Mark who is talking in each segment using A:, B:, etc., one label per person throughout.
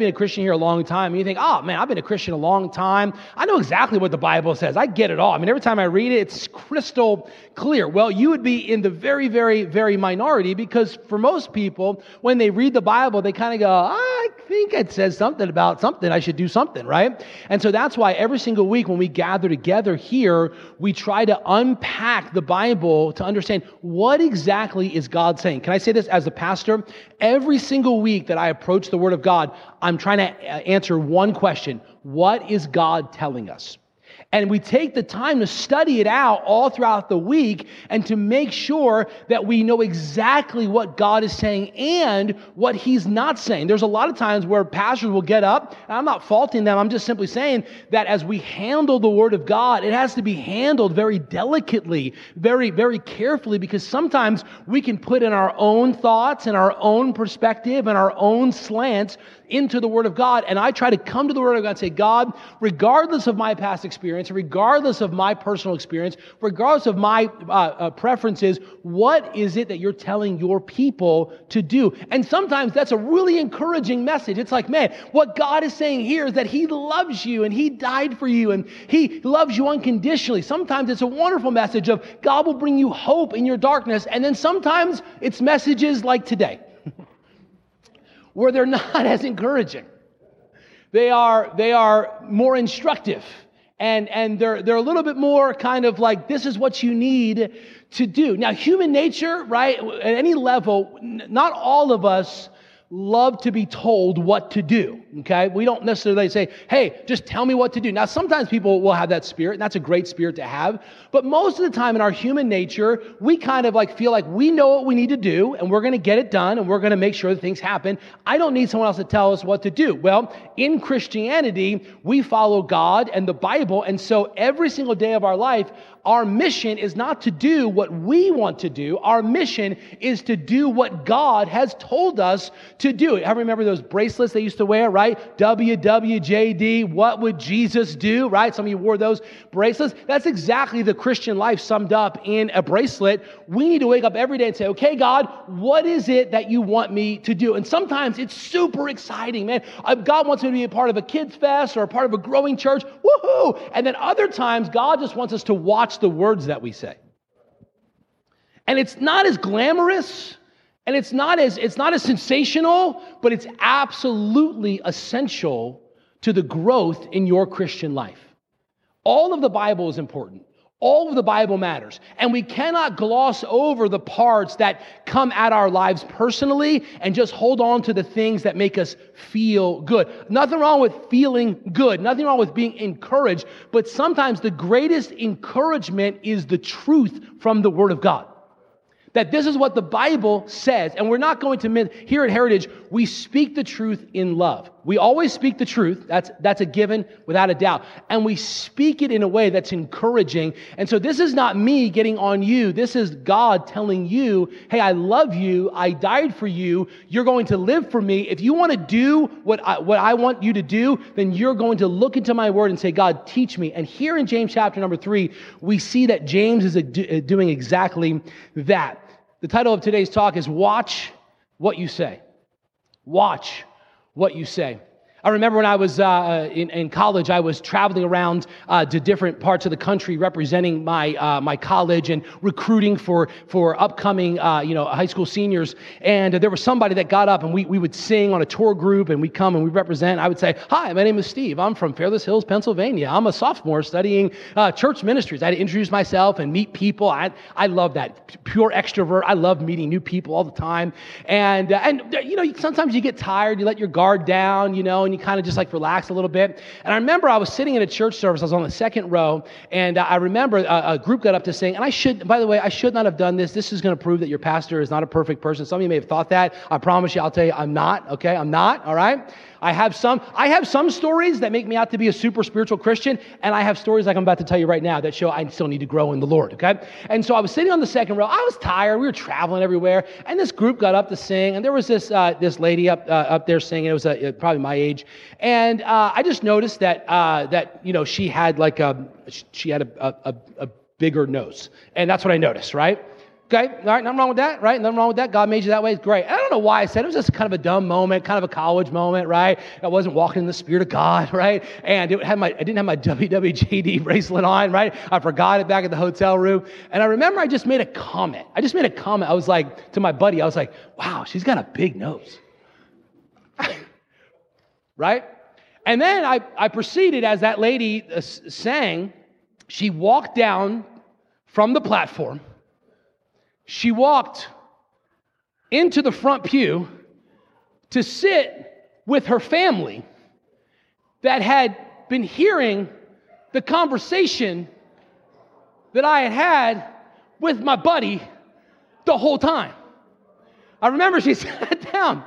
A: been a Christian here a long time and you think, oh man, I've been a Christian a long time. I know exactly what the Bible says. I get it all. I mean, every time I read it, it's crystal clear. Well, you would be in the very, very, very minority because for most people, when they read the Bible, they kind of go, I think it says something about something. I should do something, right? And so that's why every single week when we gather together here, we try to unpack the Bible to understand what exactly is God saying. Can I say this as a pastor? Every single week that I approach the Word of God, I'm trying to uh, answer one question What is God telling us? And we take the time to study it out all throughout the week and to make sure that we know exactly what God is saying and what He's not saying. There's a lot of times where pastors will get up, and I'm not faulting them, I'm just simply saying that as we handle the Word of God, it has to be handled very delicately, very, very carefully, because sometimes we can put in our own thoughts and our own perspective and our own slants into the Word of God. And I try to come to the Word of God and say, God, regardless of my past experience, regardless of my personal experience, regardless of my uh, uh, preferences, what is it that you're telling your people to do? And sometimes that's a really encouraging message. It's like, man, what God is saying here is that He loves you and He died for you and He loves you unconditionally. Sometimes it's a wonderful message of God will bring you hope in your darkness. And then sometimes it's messages like today where they're not as encouraging. They are, they are more instructive and, and they're, they're a little bit more kind of like, this is what you need to do. Now, human nature, right, at any level, not all of us love to be told what to do. Okay? We don't necessarily say, hey, just tell me what to do. Now, sometimes people will have that spirit, and that's a great spirit to have. But most of the time in our human nature, we kind of like feel like we know what we need to do, and we're going to get it done, and we're going to make sure that things happen. I don't need someone else to tell us what to do. Well, in Christianity, we follow God and the Bible, and so every single day of our life, our mission is not to do what we want to do. Our mission is to do what God has told us to do. I remember those bracelets they used to wear, right? WWJD, what would Jesus do, right? Some of you wore those bracelets. That's exactly the Christian life summed up in a bracelet. We need to wake up every day and say, okay, God, what is it that you want me to do? And sometimes it's super exciting, man. Uh, God wants me to be a part of a kids' fest or a part of a growing church. Woohoo! And then other times, God just wants us to watch the words that we say. And it's not as glamorous and it's not as it's not as sensational, but it's absolutely essential to the growth in your Christian life. All of the Bible is important. All of the Bible matters. And we cannot gloss over the parts that come at our lives personally and just hold on to the things that make us feel good. Nothing wrong with feeling good. Nothing wrong with being encouraged. But sometimes the greatest encouragement is the truth from the Word of God. That this is what the Bible says. And we're not going to, here at Heritage, we speak the truth in love. We always speak the truth. That's, that's a given without a doubt. And we speak it in a way that's encouraging. And so this is not me getting on you. This is God telling you, hey, I love you. I died for you. You're going to live for me. If you want to do what I, what I want you to do, then you're going to look into my word and say, God, teach me. And here in James chapter number three, we see that James is uh, doing exactly that. The title of today's talk is Watch What You Say. Watch what you say. I remember when I was uh, in, in, college, I was traveling around uh, to different parts of the country representing my, uh, my college and recruiting for, for upcoming uh, you know, high school seniors. And there was somebody that got up and we, we would sing on a tour group and we'd come and we represent. I would say, Hi, my name is Steve. I'm from Fairless Hills, Pennsylvania. I'm a sophomore studying uh, church ministries. I had to introduce myself and meet people. I, I love that. Pure extrovert. I love meeting new people all the time. And, uh, and you know, sometimes you get tired, you let your guard down, you know, you kind of just like relax a little bit. And I remember I was sitting in a church service, I was on the second row, and uh, I remember a, a group got up to sing, and I should, by the way, I should not have done this. This is going to prove that your pastor is not a perfect person. Some of you may have thought that. I promise you, I'll tell you, I'm not, okay? I'm not, all right? I have some, I have some stories that make me out to be a super spiritual Christian, and I have stories like I'm about to tell you right now that show I still need to grow in the Lord, okay? And so I was sitting on the second row. I was tired. We were traveling everywhere, and this group got up to sing, and there was this, uh, this lady up, uh, up there singing. It was uh, probably my age. And uh, I just noticed that, uh, that, you know, she had like a, she had a, a, a bigger nose. And that's what I noticed, right? Okay, all right, nothing wrong with that, right? Nothing wrong with that. God made you that way. It's great. I don't know why I said it. It was just kind of a dumb moment, kind of a college moment, right? I wasn't walking in the Spirit of God, right? And it had my, I didn't have my WWJD bracelet on, right? I forgot it back at the hotel room. And I remember I just made a comment. I just made a comment. I was like, to my buddy, I was like, wow, she's got a big nose. right? And then I, I proceeded, as that lady uh, sang, she walked down from the platform she walked into the front pew to sit with her family that had been hearing the conversation that I had had with my buddy the whole time. I remember she sat down.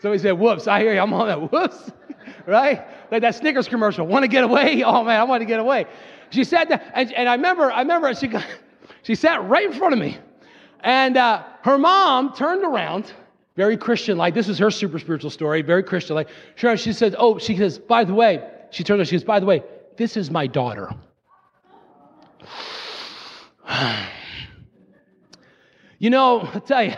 A: Somebody said, Whoops, I hear you. I'm on that. Whoops. right? Like that Snickers commercial. Want to get away? Oh man, I want to get away. She sat down, and, and I remember, I remember she, got, she sat right in front of me. And uh, her mom turned around, very Christian like. This is her super spiritual story, very Christian like. She says, Oh, she says, by the way, she turns around, she says, By the way, this is my daughter. you know, I tell you,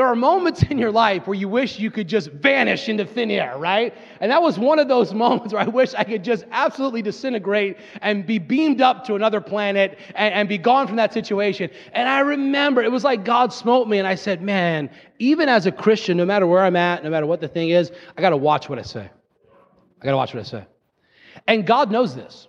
A: there are moments in your life where you wish you could just vanish into thin air, right? And that was one of those moments where I wish I could just absolutely disintegrate and be beamed up to another planet and, and, be gone from that situation. And I remember it was like God smote me, and I said, Man, even as a Christian, no matter where I'm at, no matter what the thing is, I got to watch what I say. I got to watch what I say. And God knows this.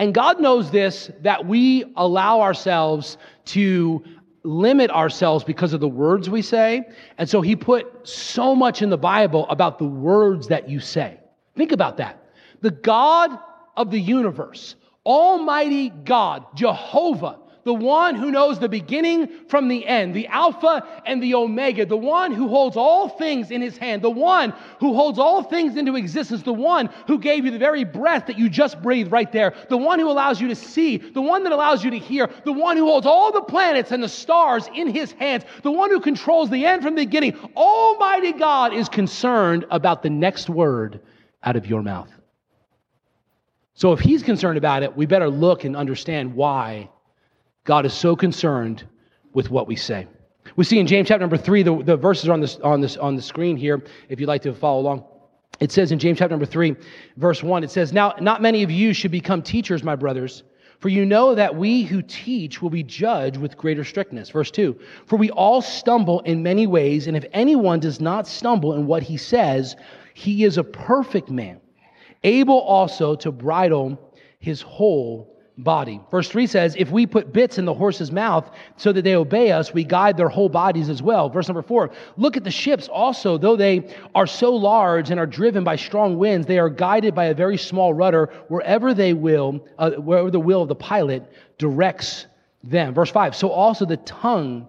A: And God knows this that we allow ourselves to limit ourselves because of the words we say. And so he put so much in the Bible about the words that you say. Think about that. The God of the universe, Almighty God, Jehovah, the one who knows the beginning from the end, the Alpha and the Omega, the one who holds all things in his hand, the one who holds all things into existence, the one who gave you the very breath that you just breathed right there, the one who allows you to see, the one that allows you to hear, the one who holds all the planets and the stars in his hands, the one who controls the end from the beginning. Almighty God is concerned about the next word out of your mouth. So if he's concerned about it, we better look and understand why God is so concerned with what we say. We see in James chapter number three, the, the verses are on, this, on, this, on the screen here, if you'd like to follow along. It says in James chapter number three, verse one, it says, Now, not many of you should become teachers, my brothers, for you know that we who teach will be judged with greater strictness. Verse two, for we all stumble in many ways, and if anyone does not stumble in what he says, he is a perfect man, able also to bridle his whole body. Verse 3 says, If we put bits in the horse's mouth so that they obey us, we guide their whole bodies as well. Verse number 4 Look at the ships also, though they are so large and are driven by strong winds, they are guided by a very small rudder wherever they will, uh, wherever the will of the pilot directs them. Verse 5 So also the tongue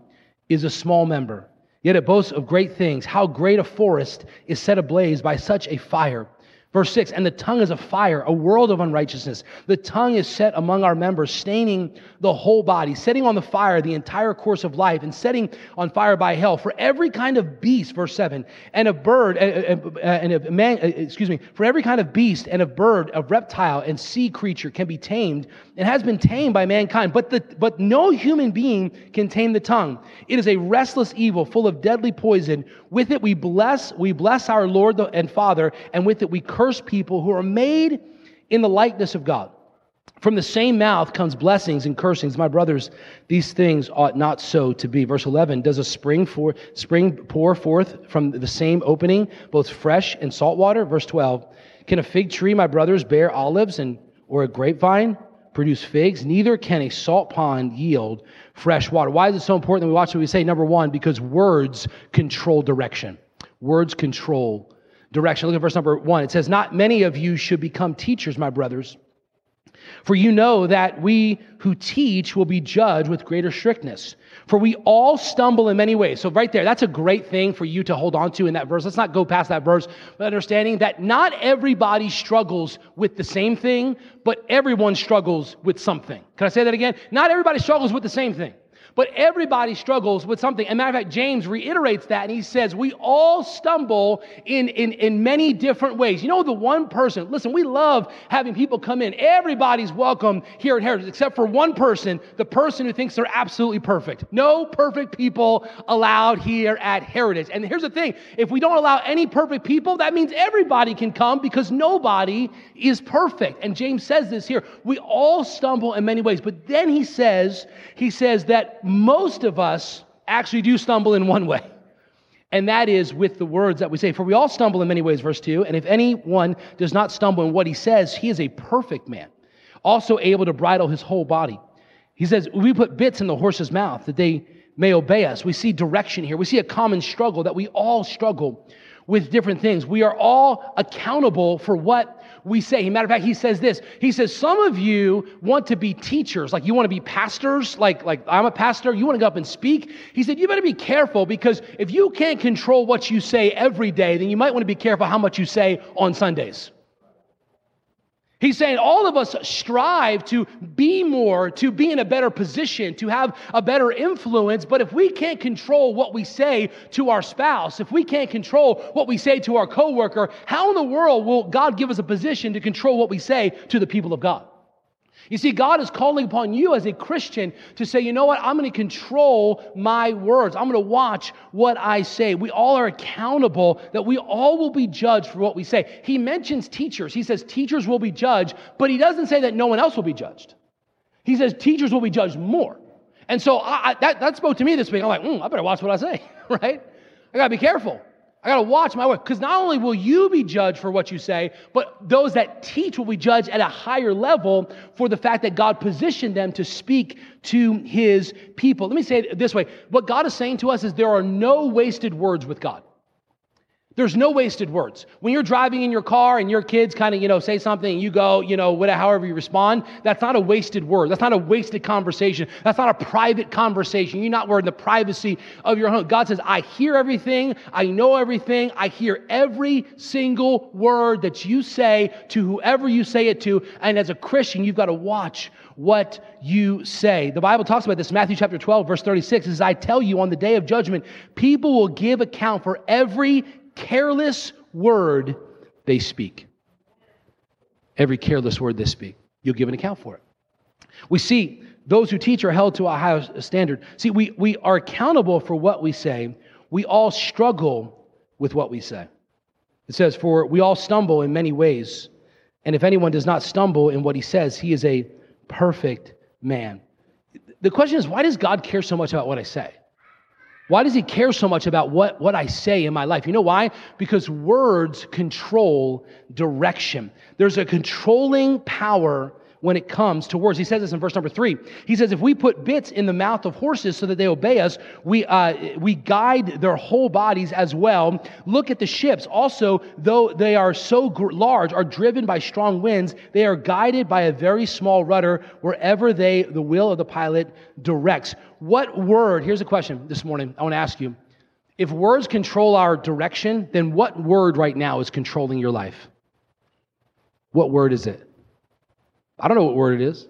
A: is a small member, yet it boasts of great things. How great a forest is set ablaze by such a fire. Verse 6 And the tongue is a fire, a world of unrighteousness. The tongue is set among our members, staining the whole body, setting on the fire the entire course of life, and setting on fire by hell. For every kind of beast, verse 7, and of bird, and of man, excuse me, for every kind of beast, and of bird, of reptile, and sea creature can be tamed, and has been tamed by mankind. But, the, but no human being can tame the tongue. It is a restless evil, full of deadly poison. With it we bless, we bless our Lord and Father, and with it we curse curse people who are made in the likeness of God. From the same mouth comes blessings and cursings. My brothers, these things ought not so to be. Verse 11, does a spring, for, spring pour forth from the same opening, both fresh and salt water? Verse 12, can a fig tree, my brothers, bear olives and, or a grapevine produce figs? Neither can a salt pond yield fresh water. Why is it so important that we watch what we say? Number one, because words control direction. Words control direction. Look at verse number one. It says, Not many of you should become teachers, my brothers, for you know that we who teach will be judged with greater strictness. For we all stumble in many ways. So, right there, that's a great thing for you to hold on to in that verse. Let's not go past that verse, but understanding that not everybody struggles with the same thing, but everyone struggles with something. Can I say that again? Not everybody struggles with the same thing. But everybody struggles with something. And matter of fact, James reiterates that and he says, We all stumble in, in, in many different ways. You know, the one person, listen, we love having people come in. Everybody's welcome here at Heritage, except for one person, the person who thinks they're absolutely perfect. No perfect people allowed here at Heritage. And here's the thing if we don't allow any perfect people, that means everybody can come because nobody is perfect. And James says this here. We all stumble in many ways. But then he says, he says that most of us actually do stumble in one way. And that is with the words that we say. For we all stumble in many ways, verse 2. And if anyone does not stumble in what he says, he is a perfect man, also able to bridle his whole body. He says, We put bits in the horse's mouth that they may obey us. We see direction here. We see a common struggle that we all struggle with different things. We are all accountable for what we say. Matter of fact, he says this. He says, Some of you want to be teachers, like you want to be pastors, like, like I'm a pastor, you want to go up and speak. He said, You better be careful because if you can't control what you say every day, then you might want to be careful how much you say on Sundays. He's saying all of us strive to be more, to be in a better position, to have a better influence. But if we can't control what we say to our spouse, if we can't control what we say to our coworker, how in the world will God give us a position to control what we say to the people of God? You see, God is calling upon you as a Christian to say, you know what? I'm going to control my words. I'm going to watch what I say. We all are accountable that we all will be judged for what we say. He mentions teachers. He says teachers will be judged, but he doesn't say that no one else will be judged. He says teachers will be judged more. And so I, I, that, that spoke to me this week. I'm like, mm, I better watch what I say, right? I got to be careful. I got to watch my word because not only will you be judged for what you say, but those that teach will be judged at a higher level for the fact that God positioned them to speak to his people. Let me say it this way what God is saying to us is there are no wasted words with God. There's no wasted words. When you're driving in your car and your kids kind of, you know, say something and you go, you know, whatever, however you respond, that's not a wasted word. That's not a wasted conversation. That's not a private conversation. You're not in the privacy of your home. God says, I hear everything. I know everything. I hear every single word that you say to whoever you say it to. And as a Christian, you've got to watch what you say. The Bible talks about this, Matthew chapter 12, verse 36, says, I tell you on the day of judgment, people will give account for every careless word they speak. Every careless word they speak, you'll give an account for it. We see those who teach are held to a high standard. See, we, we are accountable for what we say. We all struggle with what we say. It says, For we all stumble in many ways. And if anyone does not stumble in what he says, he is a perfect man. The question is, why does God care so much about what I say? Why does he care so much about what, what I say in my life? You know why? Because words control direction. There's a controlling power when it comes to words. He says this in verse number three. He says, If we put bits in the mouth of horses so that they obey us, we, uh, we guide their whole bodies as well. Look at the ships. Also, though they are so gr- large, are driven by strong winds, they are guided by a very small rudder wherever they, the will of the pilot directs. What word, here's a question this morning I want to ask you. If words control our direction, then what word right now is controlling your life? What word is it? I don't know what word it is.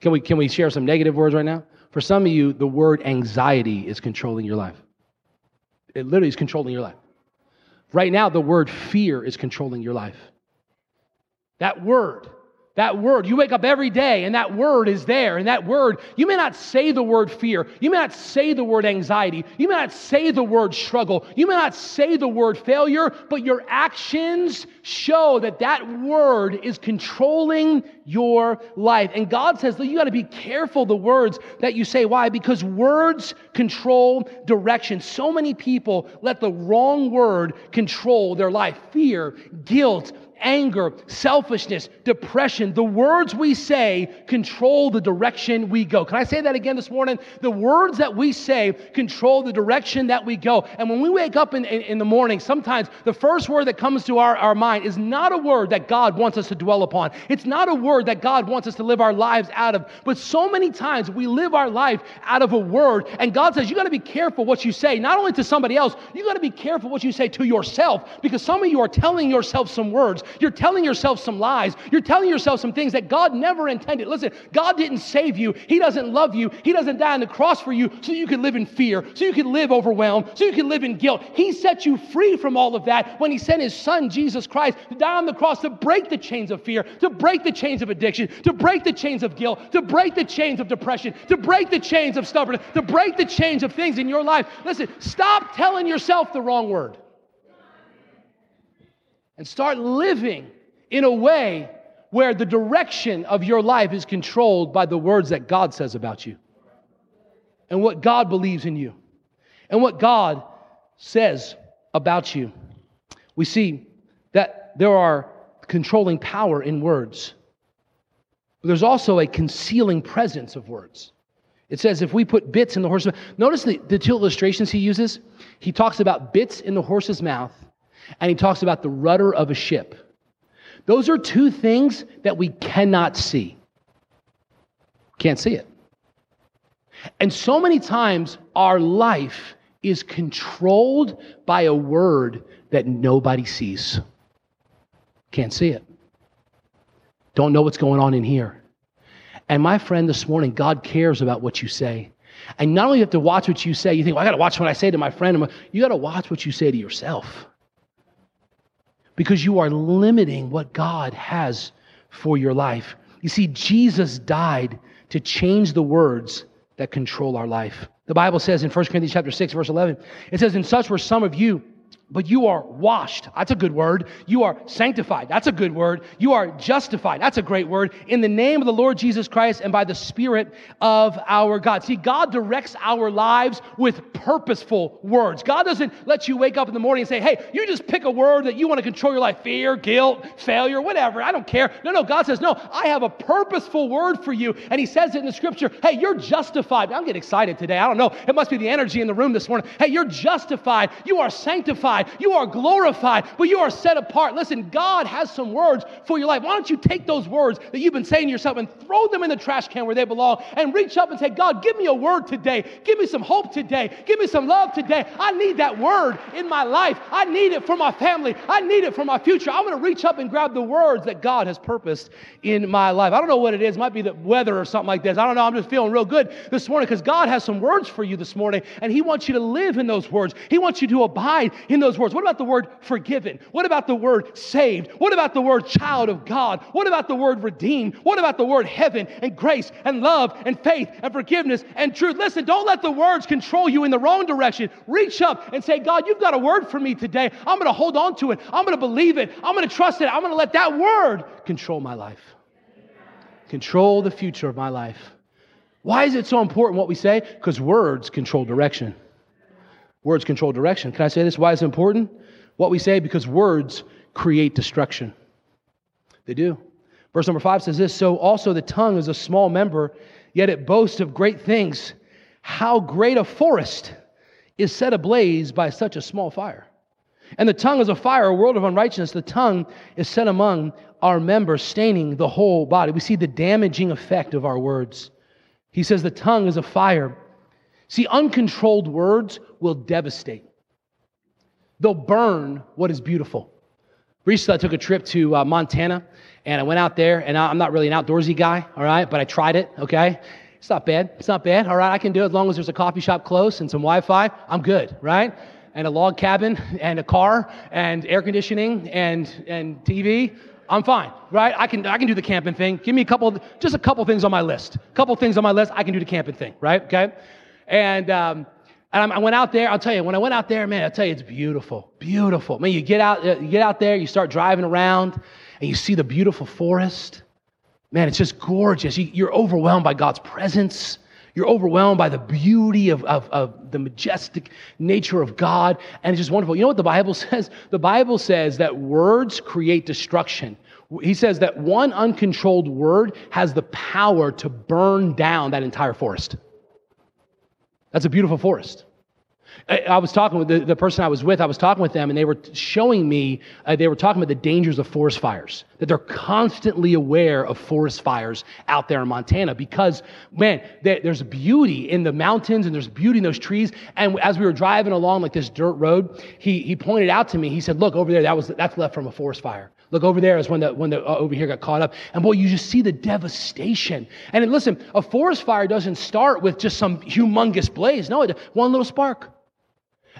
A: Can we, can we share some negative words right now? For some of you, the word anxiety is controlling your life. It literally is controlling your life. Right now, the word fear is controlling your life. That word that word, you wake up every day and that word is there. And that word, you may not say the word fear. You may not say the word anxiety. You may not say the word struggle. You may not say the word failure, but your actions show that that word is controlling your life. And God says you got to be careful the words that you say. Why? Because words control direction. So many people let the wrong word control their life. Fear, guilt, anger, selfishness, depression. The words we say control the direction we go. Can I say that again this morning? The words that we say control the direction that we go. And when we wake up in, in, in, the morning, sometimes the first word that comes to our, our mind is not a word that God wants us to dwell upon. It's not a word word that God wants us to live our lives out of. But so many times we live our life out of a word, and God says, You got to be careful what you say, not only to somebody else, you got to be careful what you say to yourself, because some of you are telling yourself some words. You're telling yourself some lies. You're telling yourself some things that God never intended. Listen, God didn't save you, He doesn't love you, He doesn't die on the cross for you so you can live in fear, so you can live overwhelmed, so you can live in guilt. He set you free from all of that when He sent His Son, Jesus Christ, to die on the cross to break the chains of fear, to break the chains of addiction, to break the chains of guilt, to break the chains of depression, to break the chains of stubbornness, to break the chains of things in your life. Listen, stop telling yourself the wrong word and start living in a way where the direction of your life is controlled by the words that God says about you and what God believes in you and what God says about you. We see that there are controlling power in words. But there's also a concealing presence of words. It says if we put bits in the horse's mouth, notice the, the two illustrations he uses. He talks about bits in the horse's mouth, and he talks about the rudder of a ship. Those are two things that we cannot see. Can't see it. And so many times our life is controlled by a word that nobody sees. Can't see it. Don't know what's going on in here. And my friend, this morning, God cares about what you say. And not only you have to watch what you say, you think, well, I got to watch what I say to my friend. You got to watch what you say to yourself. Because you are limiting what God has for your life. You see, Jesus died to change the words that control our life. The Bible says in 1 Corinthians chapter 6, verse 11, it says, And such were some of you but you are washed. That's a good word. You are sanctified. That's a good word. You are justified. That's a great word. In the name of the Lord Jesus Christ and by the Spirit of our God. See, God directs our lives with purposeful words. God doesn't let you wake up in the morning and say, hey, you just pick a word that you want to control your life fear, guilt, failure, whatever. I don't care. No, no. God says, no, I have a purposeful word for you. And He says it in the scripture, hey, you're justified. I'm getting excited today. I don't know. It must be the energy in the room this morning. Hey, you're justified. You are sanctified you are glorified, but you are set apart. Listen, God has some words for your life. Why don't you take those words that you've been saying to yourself and throw them in the trash can where they belong and reach up and say, God, give me a word today. Give me some hope today. Give me some love today. I need that word in my life. I need it for my family. I need it for my future. I'm going to reach up and grab the words that God has purposed in my life. I don't know what it is. It might be the weather or something like this. I don't know. I'm just feeling real good this morning because God has some words for you this morning and He wants you to live in those words. He wants you to abide in those those words? What about the word forgiven? What about the word saved? What about the word child of God? What about the word redeemed? What about the word heaven and grace and love and faith and forgiveness and truth? Listen, don't let the words control you in the wrong direction. Reach up and say, God, you've got a word for me today. I'm going to hold on to it. I'm going to believe it. I'm going to trust it. I'm going to let that word control my life, control the future of my life. Why is it so important what we say? Because words control direction. Words control direction. Can I say this? Why is it important? What we say, because words create destruction. They do. Verse number five says this So also the tongue is a small member, yet it boasts of great things. How great a forest is set ablaze by such a small fire. And the tongue is a fire, a world of unrighteousness. The tongue is set among our members, staining the whole body. We see the damaging effect of our words. He says the tongue is a fire. See, uncontrolled words will devastate. They'll burn what is beautiful. Recently, I took a trip to uh, Montana, and I went out there, and I'm not really an outdoorsy guy, all right, but I tried it, okay? It's not bad. It's not bad, all right? I can do it as long as there's a coffee shop close and some Wi Fi. I'm good, right? And a log cabin, and a car, and air conditioning, and, and TV. I'm fine, right? I can, I can do the camping thing. Give me a couple, just a couple things on my list. A couple things on my list, I can do the camping thing, right? Okay? And, um, and I went out there. I'll tell you, when I went out there, man, I'll tell you, it's beautiful, beautiful. I mean, you get out, uh, you get out there, you start driving around, and you see the beautiful forest. Man, it's just gorgeous. You, are overwhelmed by God's presence. You're overwhelmed by the beauty of, of, of the majestic nature of God, and it's just wonderful. You know what the Bible says? The Bible says that words create destruction. He says that one uncontrolled word has the power to burn down that entire forest. That's a beautiful forest. I was talking with the, the, person I was with, I was talking with them, and they were showing me, uh, they were talking about the dangers of forest fires, that they're constantly aware of forest fires out there in Montana because, man, there's beauty in the mountains and there's beauty in those trees. And as we were driving along like this dirt road, he, he pointed out to me, he said, Look, over there, that was, that's left from a forest fire. Look over there is when the when the uh, over here got caught up, and boy, you just see the devastation. And listen, a forest fire doesn't start with just some humongous blaze. No, it, one little spark.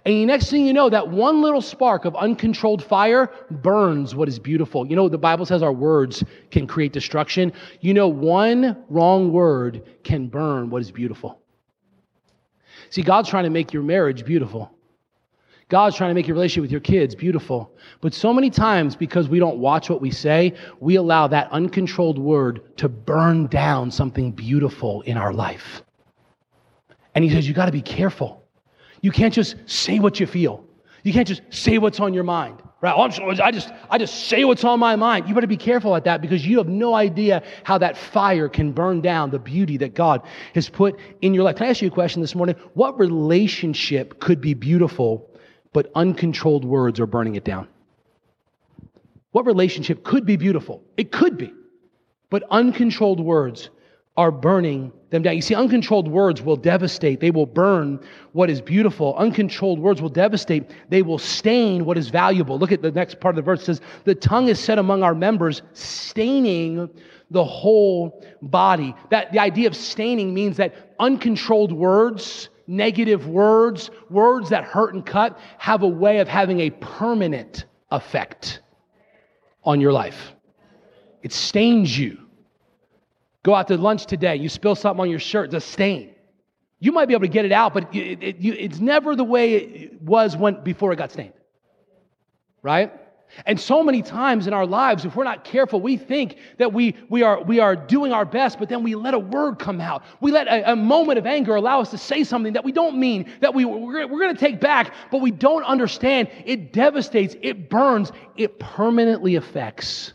A: And the next thing you know, that one little spark of uncontrolled fire burns what is beautiful. You know, the Bible says our words can create destruction. You know, one wrong word can burn what is beautiful. See, God's trying to make your marriage beautiful. God's trying to make your relationship with your kids beautiful. But so many times, because we don't watch what we say, we allow that uncontrolled word to burn down something beautiful in our life. And he says, You got to be careful. You can't just say what you feel. You can't just say what's on your mind. Right? Oh, I just, I just say what's on my mind. You better be careful at that because you have no idea how that fire can burn down the beauty that God has put in your life. Can I ask you a question this morning? What relationship could be beautiful, but uncontrolled words are burning it down? What relationship could be beautiful? It could be, but uncontrolled words are burning them down. You see, uncontrolled words will devastate. They will burn what is beautiful. Uncontrolled words will devastate. They will stain what is valuable. Look at the next part of the verse. It says, The tongue is set among our members, staining the whole body. That the idea of staining means that uncontrolled words, negative words, words that hurt and cut, have a way of having a permanent effect on your life. It stains you. Go out to lunch today, you spill something on your shirt, a stain. You might be able to get it out, but it, it, you, it's never the way it was when, before it got stained. Right? And so many times in our lives, if we're not careful, we think that we, we, are, we are doing our best, but then we let a word come out. We let a, a moment of anger allow us to say something that we don't mean, that we, we're, we're going to take back, but we don't understand. It devastates, it burns, it permanently affects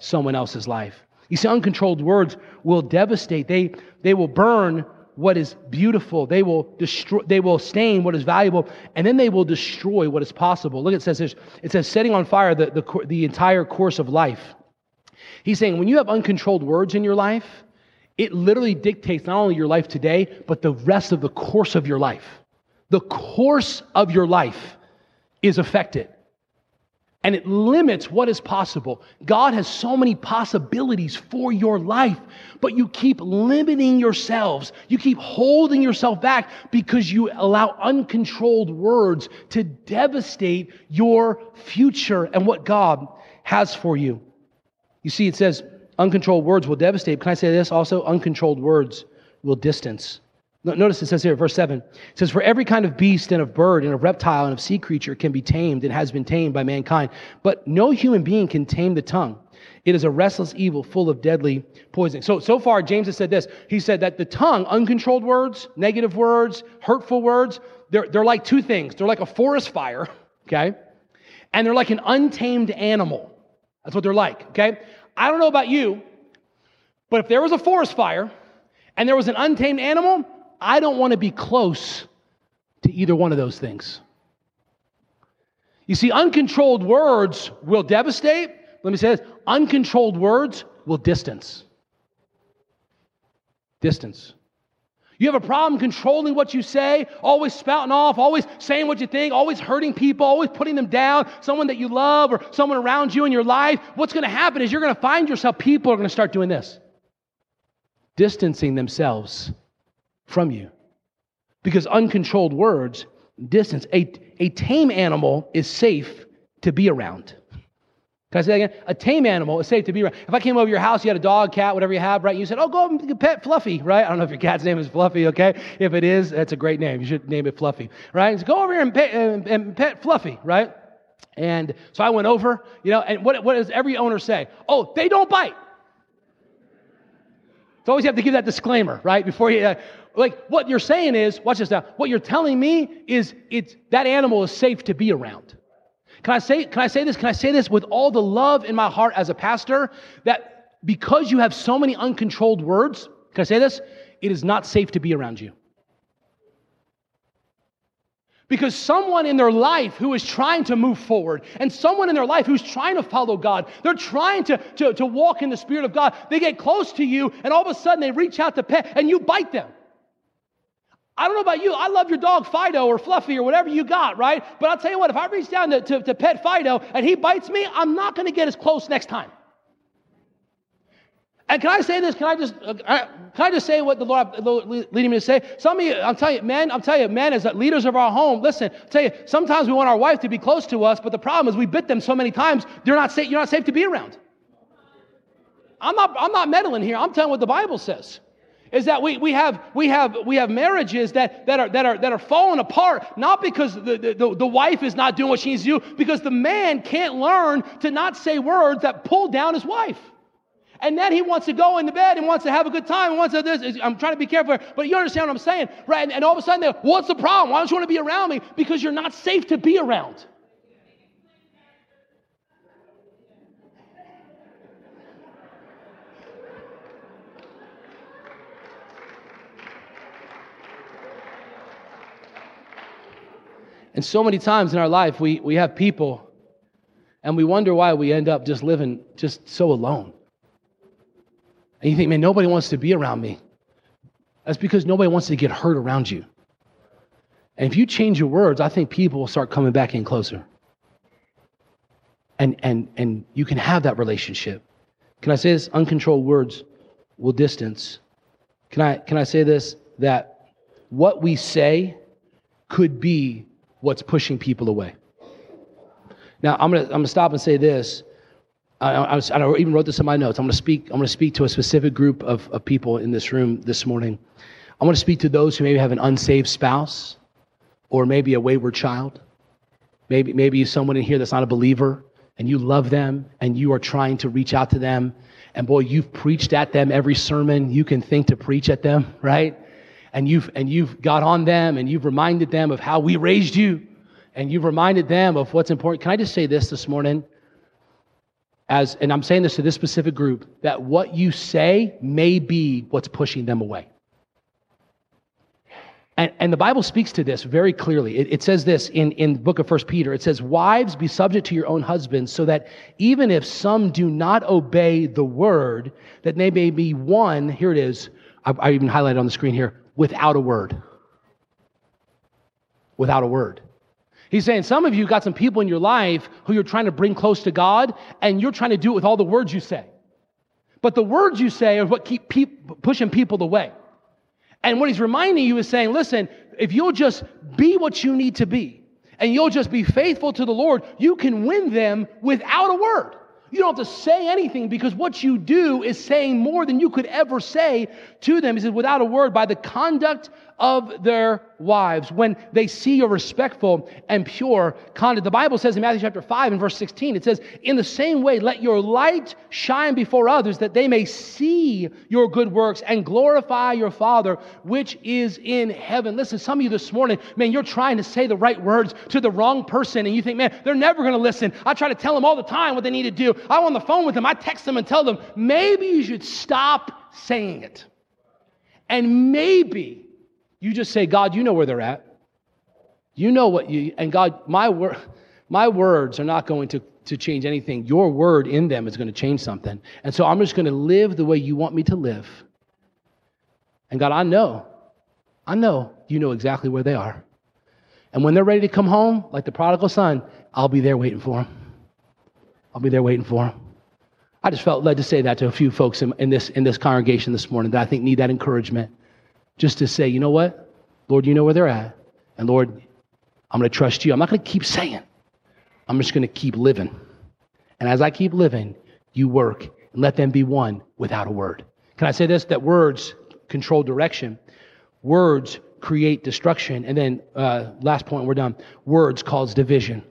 A: someone else's life. You see, uncontrolled words will devastate. They, they will burn what is beautiful. They will destroy, they will stain what is valuable, and then they will destroy what is possible. Look, it says this. It says setting on fire the, the, the entire course of life. He's saying when you have uncontrolled words in your life, it literally dictates not only your life today, but the rest of the course of your life. The course of your life is affected and it limits what is possible. God has so many possibilities for your life, but you keep limiting yourselves. You keep holding yourself back because you allow uncontrolled words to devastate your future and what God has for you. You see, it says uncontrolled words will devastate. Can I say this also? Uncontrolled words will distance. Notice it says here, verse 7. It says, For every kind of beast and of bird and of reptile and of sea creature can be tamed and has been tamed by mankind, but no human being can tame the tongue. It is a restless evil full of deadly poison. So, so far, James has said this. He said that the tongue, uncontrolled words, negative words, hurtful words, they're, they're like two things. They're like a forest fire, okay? And they're like an untamed animal. That's what they're like, okay? I don't know about you, but if there was a forest fire and there was an untamed animal, I don't want to be close to either one of those things. You see, uncontrolled words will devastate. Let me say this uncontrolled words will distance. Distance. You have a problem controlling what you say, always spouting off, always saying what you think, always hurting people, always putting them down, someone that you love or someone around you in your life. What's going to happen is you're going to find yourself, people are going to start doing this distancing themselves from you. Because uncontrolled words distance. A, a tame animal is safe to be around. Can I say that again? A tame animal is safe to be around. If I came over your house, you had a dog, cat, whatever you have, right? You said, oh, go and pet Fluffy, right? I don't know if your cat's name is Fluffy, okay? If it is, that's a great name. You should name it Fluffy, right? So go over here and pet, and, and pet Fluffy, right? And so I went over, you know, and what, what does every owner say? Oh, they don't bite. So always have to give that disclaimer, right? Before you, uh, like what you're saying is, watch this now. What you're telling me is it's that animal is safe to be around. Can I say, can I say this? Can I say this with all the love in my heart as a pastor? That because you have so many uncontrolled words, can I say this? It is not safe to be around you. Because someone in their life who is trying to move forward and someone in their life who's trying to follow God, they're trying to, to, to walk in the Spirit of God, they get close to you and all of a sudden they reach out to pet and you bite them. I don't know about you. I love your dog Fido or Fluffy or whatever you got, right? But I'll tell you what, if I reach down to, to, to pet Fido and he bites me, I'm not going to get as close next time. And can I say this? Can I just uh, can I just say what the Lord leading me to say? Some of you, I'm telling you, men, I'm telling you, men, as leaders of our home, listen. I'll tell you, sometimes we want our wife to be close to us, but the problem is we bit them so many times, they're not safe. You're not safe to be around. I'm not. I'm not meddling here. I'm telling what the Bible says is that we, we, have, we, have, we have marriages that, that, are, that, are, that are falling apart, not because the, the, the wife is not doing what she needs to do, because the man can't learn to not say words that pull down his wife. And then he wants to go in the bed and wants to have a good time and wants to this. I'm trying to be careful, but you understand what I'm saying, right? And, and all of a sudden, what's the problem? Why don't you want to be around me? Because you're not safe to be around. And so many times in our life, we, we have people and we wonder why we end up just living just so alone. And you think, man, nobody wants to be around me. That's because nobody wants to get hurt around you. And if you change your words, I think people will start coming back in closer. And, and, and you can have that relationship. Can I say this? Uncontrolled words will distance. Can I, can I say this? That what we say could be what's pushing people away. Now, I'm to I'm gonna stop and say this. I, I, was, I, even wrote this in my notes. I'm going to speak. I'm going to speak to a specific group of, of people in this room this morning. I want to speak to those who maybe have an unsaved spouse, or maybe a wayward child. Maybe maybe someone in here that's not a believer, and you love them, and you are trying to reach out to them. And boy, you've preached at them every sermon you can think to preach at them, right? and you've, and you've got on them and you've reminded them of how we raised you and you've reminded them of what's important. Can I just say this this morning? As, and I'm saying this to this specific group, that what you say may be what's pushing them away. And, and the Bible speaks to this very clearly. It, it says this in, in the book of First Peter. It says, Wives, be subject to your own husbands, so that even if some do not obey the word, that they may be won, here it is, I, I even highlighted on the screen here, without a word. Without a word. He's saying some of you got some people in your life who you're trying to bring close to God, and you're trying to do it with all the words you say. But the words you say are what keep pushing people away. And what he's reminding you is saying, listen, if you'll just be what you need to be, and you'll just be faithful to the Lord, you can win them without a word. You don't have to say anything because what you do is saying more than you could ever say to them. He says, without a word, by the conduct of their wives when they see your respectful and pure conduct. The Bible says in Matthew chapter 5 and verse 16, it says, In the same way, let your light shine before others that they may see your good works and glorify your Father which is in heaven. Listen, some of you this morning, man, you're trying to say the right words to the wrong person and you think, man, they're never going to listen. I try to tell them all the time what they need to do. I'm on the phone with them. I text them and tell them, maybe you should stop saying it. And maybe you just say, God, you know where they're at. You know what you, and God, my, wor- my words are not going to, to change anything. Your word in them is going to change something. And so I'm just going to live the way you want me to live. And God, I know, I know you know exactly where they are. And when they're ready to come home, like the prodigal son, I'll be there waiting for them. I'll be there waiting for them. I just felt led to say that to a few folks in, in, this, in this congregation this morning that I think need that encouragement just to say, you know what? Lord, you know where they're at. And Lord, I'm going to trust you. I'm not going to keep saying, I'm just going to keep living. And as I keep living, you work and let them be won without a word. Can I say this? That words control direction, words create destruction. And then, uh, last point, we're done. Words cause division.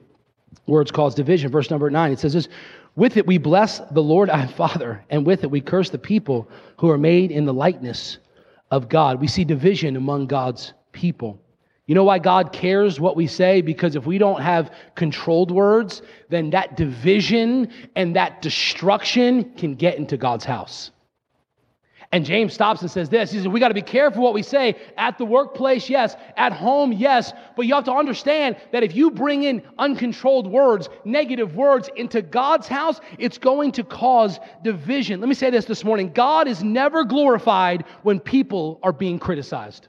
A: Words cause division. Verse number nine, it says this With it we bless the Lord our Father, and with it we curse the people who are made in the likeness of God. We see division among God's people. You know why God cares what we say? Because if we don't have controlled words, then that division and that destruction can get into God's house. And James stops and says this He says, We got to be careful what we say at the workplace, yes, at home, yes, but you have to understand that if you bring in uncontrolled words, negative words into God's house, it's going to cause division. Let me say this this morning God is never glorified when people are being criticized.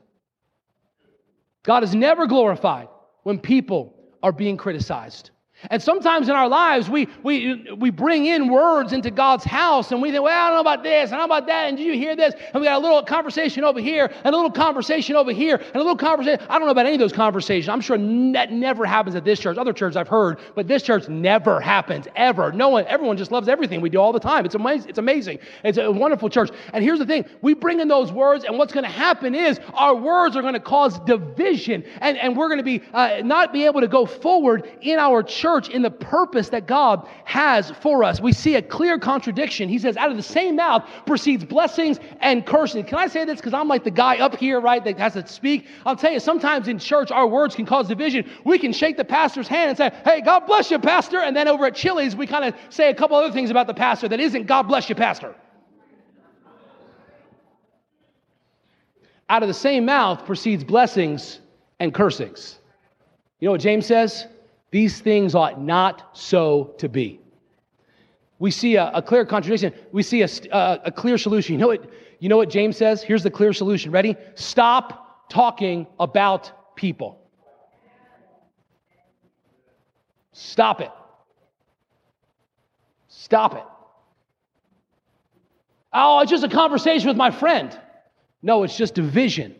A: God is never glorified when people are being criticized. And sometimes in our lives, we, we, we bring in words into God's house and we think, well, I don't know about this, and don't about that, and you hear this? And we got a little conversation over here, and a little conversation over here, and a little conversation. I don't know about any of those conversations. I'm sure that never happens at this church. Other churches I've heard, but this church never happens, ever. No one, everyone just loves everything we do all the time. It's amazing. It's amazing. It's a wonderful church. And here's the thing we bring in those words, and what's going to happen is our words are going to cause division, and, and we're going to be uh, not be able to go forward in our church church in the purpose that God has for us. We see a clear contradiction. He says, out of the same mouth proceeds blessings and cursing. Can I say this? Because I'm like the guy up here, right, that has to speak. I'll tell you, sometimes in church, our words can cause division. We can shake the pastor's hand and say, hey, God bless you, pastor. And then over at Chili's, we kind of say a couple other things about the pastor that isn't God bless you, pastor. Out of the same mouth proceeds blessings and cursings. You know what James says? These things ought not so to be. We see a, a clear contradiction. We see a, a, uh, a clear solution. You know, what, you know what James says? Here's the clear solution. Ready? Stop talking about people. Stop it. Stop it. Oh, it's just a conversation with my friend. No, it's just division.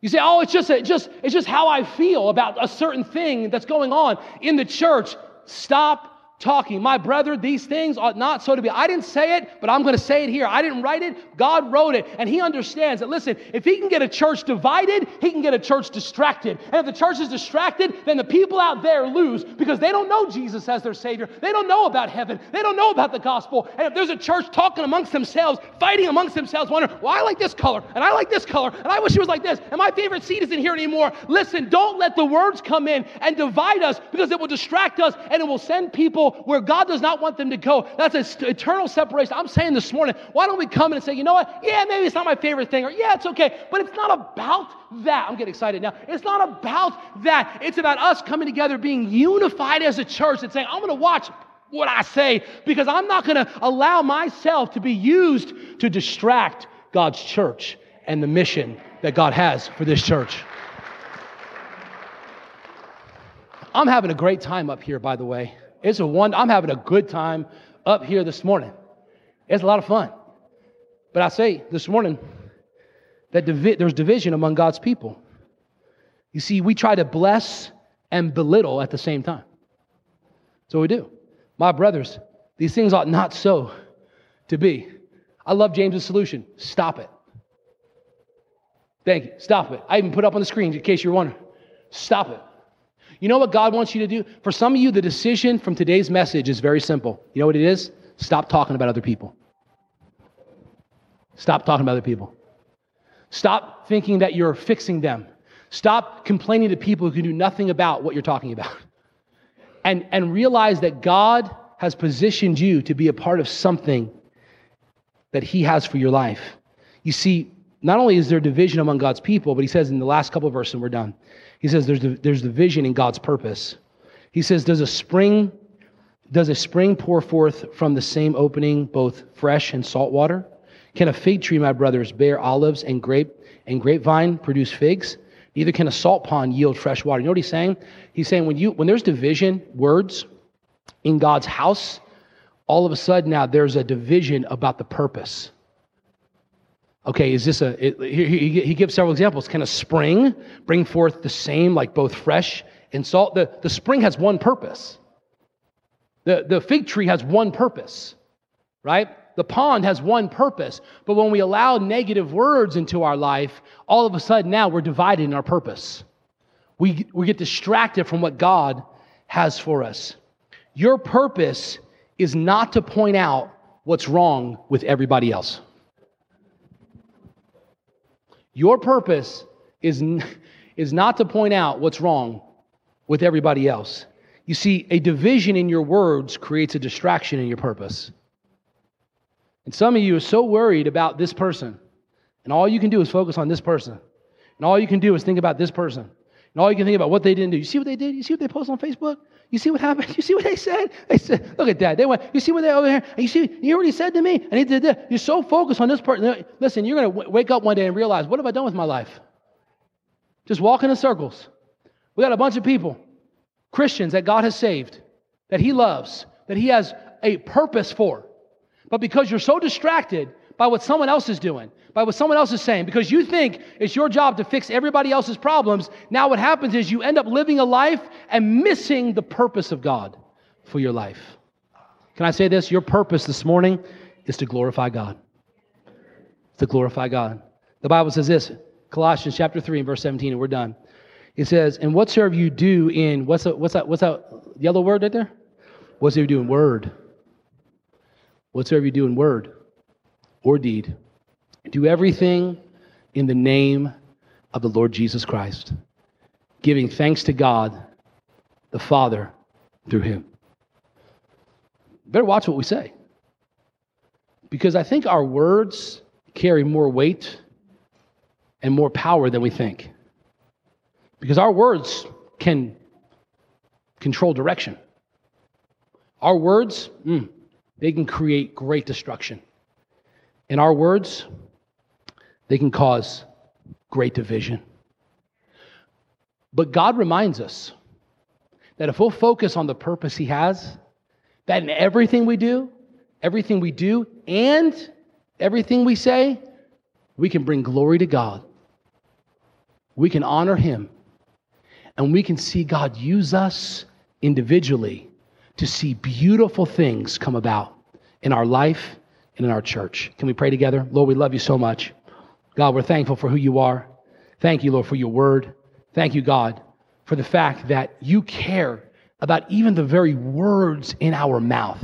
A: You say, oh, it's just, a, just, it's just how I feel about a certain thing that's going on in the church. Stop talking. My brother, these things ought not so to be. I didn't say it, but I'm going to say it here. I didn't write it. God wrote it. And he understands that, listen, if he can get a church divided, he can get a church distracted. And if the church is distracted, then the people out there lose because they don't know Jesus as their Savior. They don't know about heaven. They don't know about the gospel. And if there's a church talking amongst themselves, fighting amongst themselves, wondering, well, I like this color, and I like this color, and I wish it was like this, and my favorite seat isn't here anymore. Listen, don't let the words come in and divide us because it will distract us and it will send people where God does not want them to go. That's an eternal separation. I'm saying this morning, why don't we come in and say, you know what? Yeah, maybe it's not my favorite thing, or yeah, it's okay, but it's not about that. I'm getting excited now. It's not about that. It's about us coming together, being unified as a church and saying, I'm going to watch what I say because I'm not going to allow myself to be used to distract God's church and the mission that God has for this church. I'm having a great time up here, by the way. It's a one, I'm having a good time up here this morning. It's a lot of fun. But I say this morning that divi- there's division among God's people. You see, we try to bless and belittle at the same time. So we do. My brothers, these things ought not so to be. I love James's solution. Stop it. Thank you. Stop it. I even put up on the screen in case you're wondering. Stop it. You know what God wants you to do? For some of you, the decision from today's message is very simple. You know what it is? Stop talking about other people. Stop talking about other people. Stop thinking that you're fixing them. Stop complaining to people who can do nothing about what you're talking about. And, and realize that God has positioned you to be a part of something that He has for your life. You see, not only is there division among God's people, but He says in the last couple of verses, and we're done. He says there's, there's division in God's purpose. He says, Does a spring does a spring pour forth from the same opening both fresh and salt water? Can a fig tree, my brothers, bear olives and grape and grapevine produce figs? Neither can a salt pond yield fresh water. You know what he's saying? He's saying when you when there's division, words in God's house, all of a sudden now there's a division about the purpose. Okay, is this a, it, he, he gives several examples. Can a spring bring forth the same, like both fresh and salt? The, the spring has one purpose. The, the fig tree has one purpose, right? The pond has one purpose. But when we allow negative words into our life, all of a sudden now we're divided in our purpose. We, we get distracted from what God has for us. Your purpose is not to point out what's wrong with everybody else. Your purpose is, is not to point out what's wrong with everybody else. You see, a division in your words creates a distraction in your purpose. And some of you are so worried about this person, and all you can do is focus on this person. And all you can do is think about this person. And all you can think about what they didn't do. You see what they did? You see what they posted on Facebook? You see what happened? You see what they said? They said, look at that. They went, you see what they over here? And you see, you he said to me? And he did this. You're so focused on this person. Listen, you're going to wake up one day and realize, what have I done with my life? Just walking in circles. We got a bunch of people, Christians that God has saved, that he loves, that he has a purpose for. But because you're so distracted by what someone else is doing, by what someone else is saying, because you think it's your job to fix everybody else's problems, now what happens is you end up living a life and missing the purpose of God for your life. Can I say this? Your purpose this morning is to glorify God. To glorify God. The Bible says this, Colossians chapter 3 and verse 17, and we're done. It says, and whatsoever you do in, what's that, what's that, what's that yellow word right there? Whatsoever you do in word. Whatsoever you do in word or deed, do everything in the name of the Lord Jesus Christ, giving thanks to God the Father through him. Better watch what we say. Because I think our words carry more weight and more power than we think. Because our words can control direction. Our words, mm, they can create great destruction. And our words, they can cause great division. But God reminds us that if we'll focus on the purpose He has, that in everything we do, everything we do, and everything we say, we can bring glory to God. We can honor Him. And we can see God use us individually to see beautiful things come about in our life and in our church. Can we pray together? Lord, we love you so much. God, we're thankful for who you are. Thank you, Lord, for your word. Thank you, God, for the fact that you care about even the very words in our mouth.